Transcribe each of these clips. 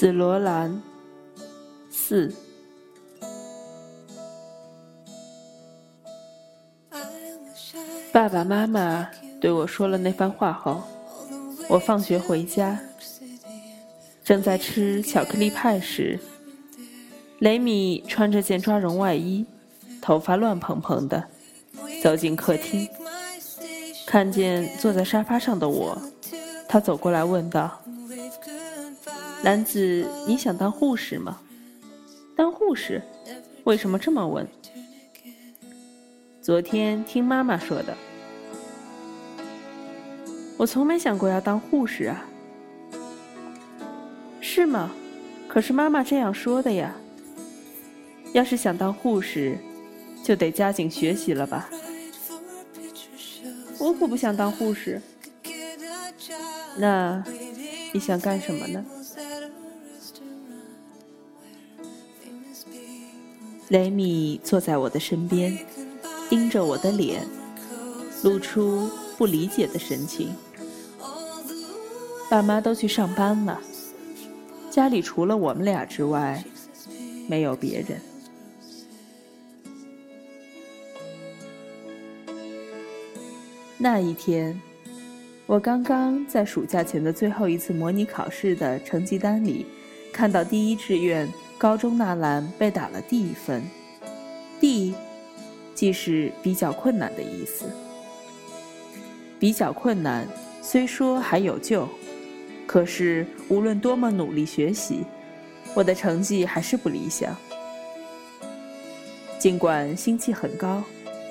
紫罗兰四。爸爸妈妈对我说了那番话后，我放学回家，正在吃巧克力派时，雷米穿着件抓绒外衣，头发乱蓬蓬的，走进客厅，看见坐在沙发上的我，他走过来问道：“兰子，你想当护士吗？当护士？为什么这么问？”昨天听妈妈说的，我从没想过要当护士啊。是吗？可是妈妈这样说的呀。要是想当护士，就得加紧学习了吧。我可不想当护士。那你想干什么呢？雷米坐在我的身边。盯着我的脸，露出不理解的神情。爸妈都去上班了，家里除了我们俩之外，没有别人。那一天，我刚刚在暑假前的最后一次模拟考试的成绩单里，看到第一志愿高中纳兰被打了 D 分，D。既是比较困难的意思，比较困难，虽说还有救，可是无论多么努力学习，我的成绩还是不理想。尽管心气很高，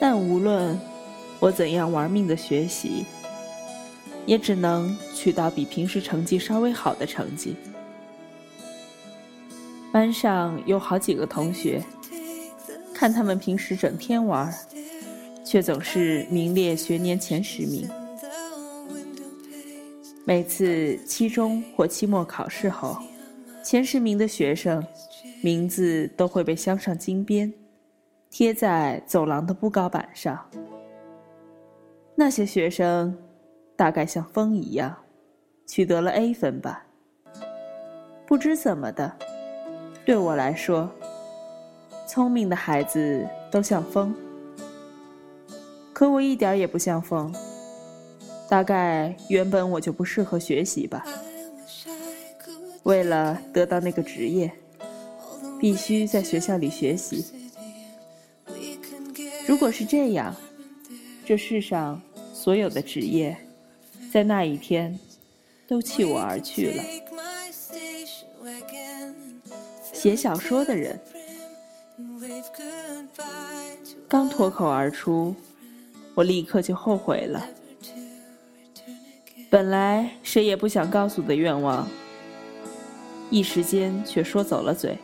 但无论我怎样玩命的学习，也只能取到比平时成绩稍微好的成绩。班上有好几个同学。看他们平时整天玩，却总是名列学年前十名。每次期中或期末考试后，前十名的学生名字都会被镶上金边，贴在走廊的布告板上。那些学生大概像风一样，取得了 A 分吧。不知怎么的，对我来说。聪明的孩子都像风，可我一点也不像风。大概原本我就不适合学习吧。为了得到那个职业，必须在学校里学习。如果是这样，这世上所有的职业，在那一天都弃我而去了。写小说的人。刚脱口而出，我立刻就后悔了。本来谁也不想告诉的愿望，一时间却说走了嘴。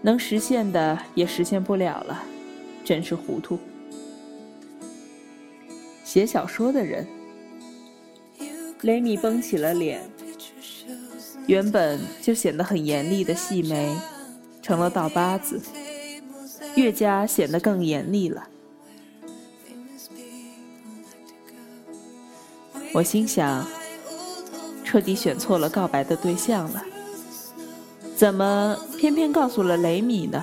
能实现的也实现不了了，真是糊涂。写小说的人，雷米绷起了脸，原本就显得很严厉的细眉。成了倒八字，越加显得更严厉了。我心想，彻底选错了告白的对象了。怎么偏偏告诉了雷米呢？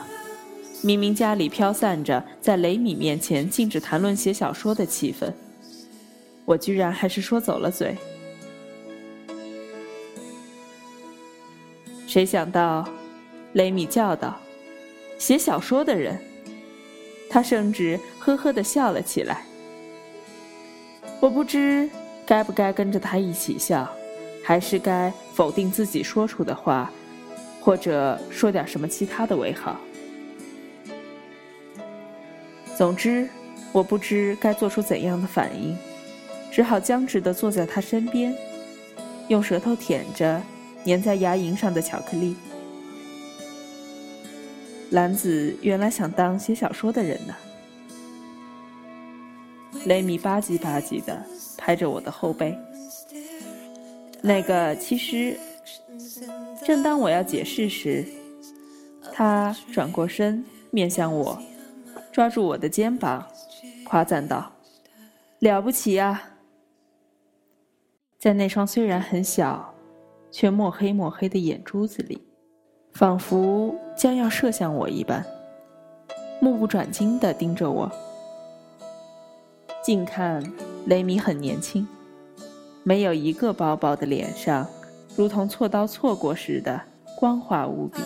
明明家里飘散着在雷米面前禁止谈论写小说的气氛，我居然还是说走了嘴。谁想到？雷米叫道：“写小说的人。”他甚至呵呵地笑了起来。我不知该不该跟着他一起笑，还是该否定自己说出的话，或者说点什么其他的为好。总之，我不知该做出怎样的反应，只好僵直地坐在他身边，用舌头舔着粘在牙龈上的巧克力。兰子原来想当写小说的人呢。雷米吧唧吧唧的拍着我的后背。那个其实，正当我要解释时，他转过身面向我，抓住我的肩膀，夸赞道：“了不起啊！”在那双虽然很小，却墨黑墨黑的眼珠子里，仿佛将要射向我一般，目不转睛地盯着我。近看，雷米很年轻，没有一个薄薄的脸上，如同锉刀锉过似的光滑无比，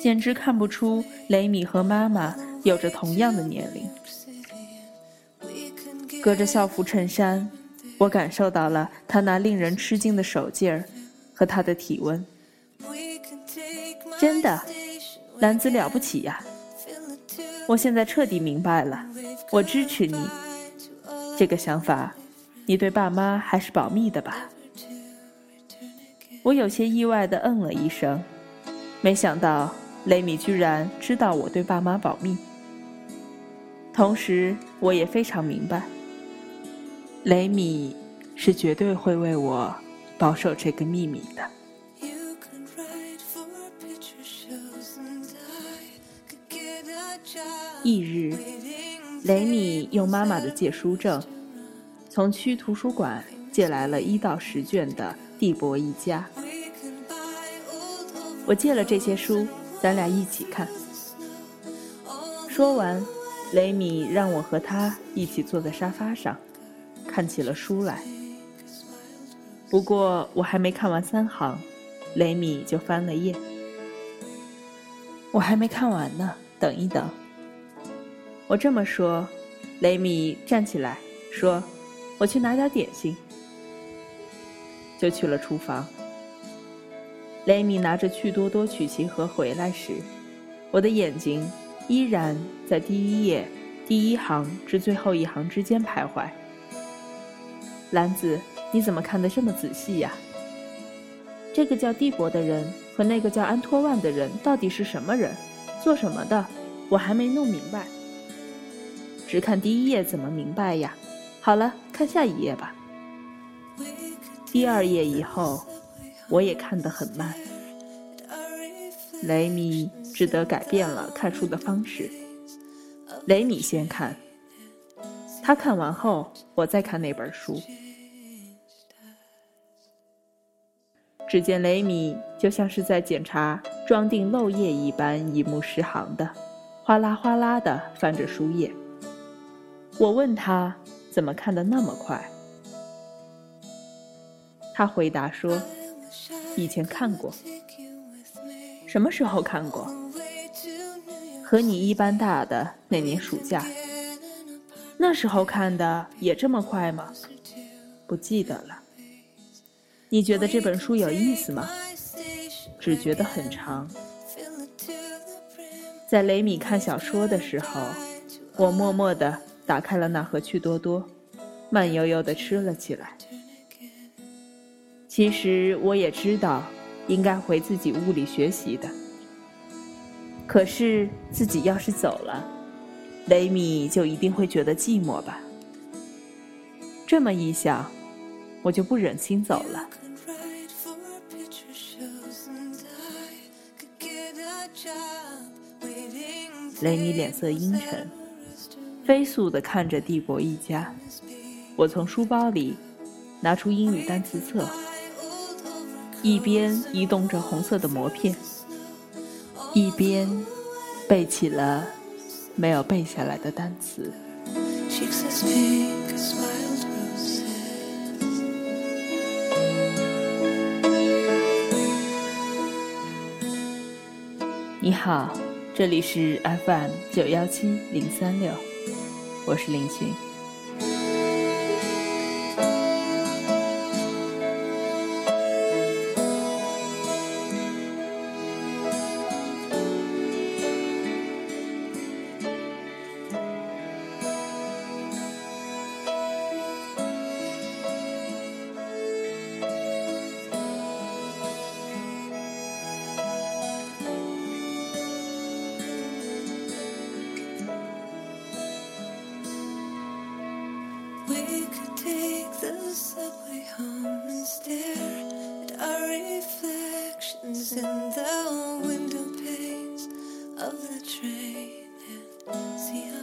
简直看不出雷米和妈妈有着同样的年龄。隔着校服衬衫，我感受到了他那令人吃惊的手劲儿和他的体温。真的，男子了不起呀！我现在彻底明白了，我支持你。这个想法，你对爸妈还是保密的吧？我有些意外的嗯了一声，没想到雷米居然知道我对爸妈保密。同时，我也非常明白。雷米是绝对会为我保守这个秘密的。翌日，雷米用妈妈的借书证，从区图书馆借来了一到十卷的《蒂博一家》。我借了这些书，咱俩一起看。说完，雷米让我和他一起坐在沙发上。看起了书来，不过我还没看完三行，雷米就翻了页。我还没看完呢，等一等。我这么说，雷米站起来说：“我去拿点点心。”就去了厨房。雷米拿着趣多多曲奇盒回来时，我的眼睛依然在第一页第一行至最后一行之间徘徊。兰子，你怎么看得这么仔细呀？这个叫帝国的人和那个叫安托万的人到底是什么人，做什么的？我还没弄明白。只看第一页怎么明白呀？好了，看下一页吧。第二页以后，我也看得很慢。雷米只得改变了看书的方式。雷米先看。他看完后，我再看那本书。只见雷米就像是在检查装订漏页一般，一目十行的，哗啦哗啦的翻着书页。我问他怎么看得那么快，他回答说：“以前看过。什么时候看过？和你一般大的那年暑假。”那时候看的也这么快吗？不记得了。你觉得这本书有意思吗？只觉得很长。在雷米看小说的时候，我默默地打开了那盒趣多多，慢悠悠地吃了起来。其实我也知道，应该回自己屋里学习的。可是自己要是走了。雷米就一定会觉得寂寞吧？这么一想，我就不忍心走了。雷米脸色阴沉，飞速地看着帝国一家。我从书包里拿出英语单词册，一边移动着红色的膜片，一边背起了。没有背下来的单词。你好，这里是 FM 九幺七零三六，我是林群。could take the subway home and stare at our reflections in the window panes of the train and see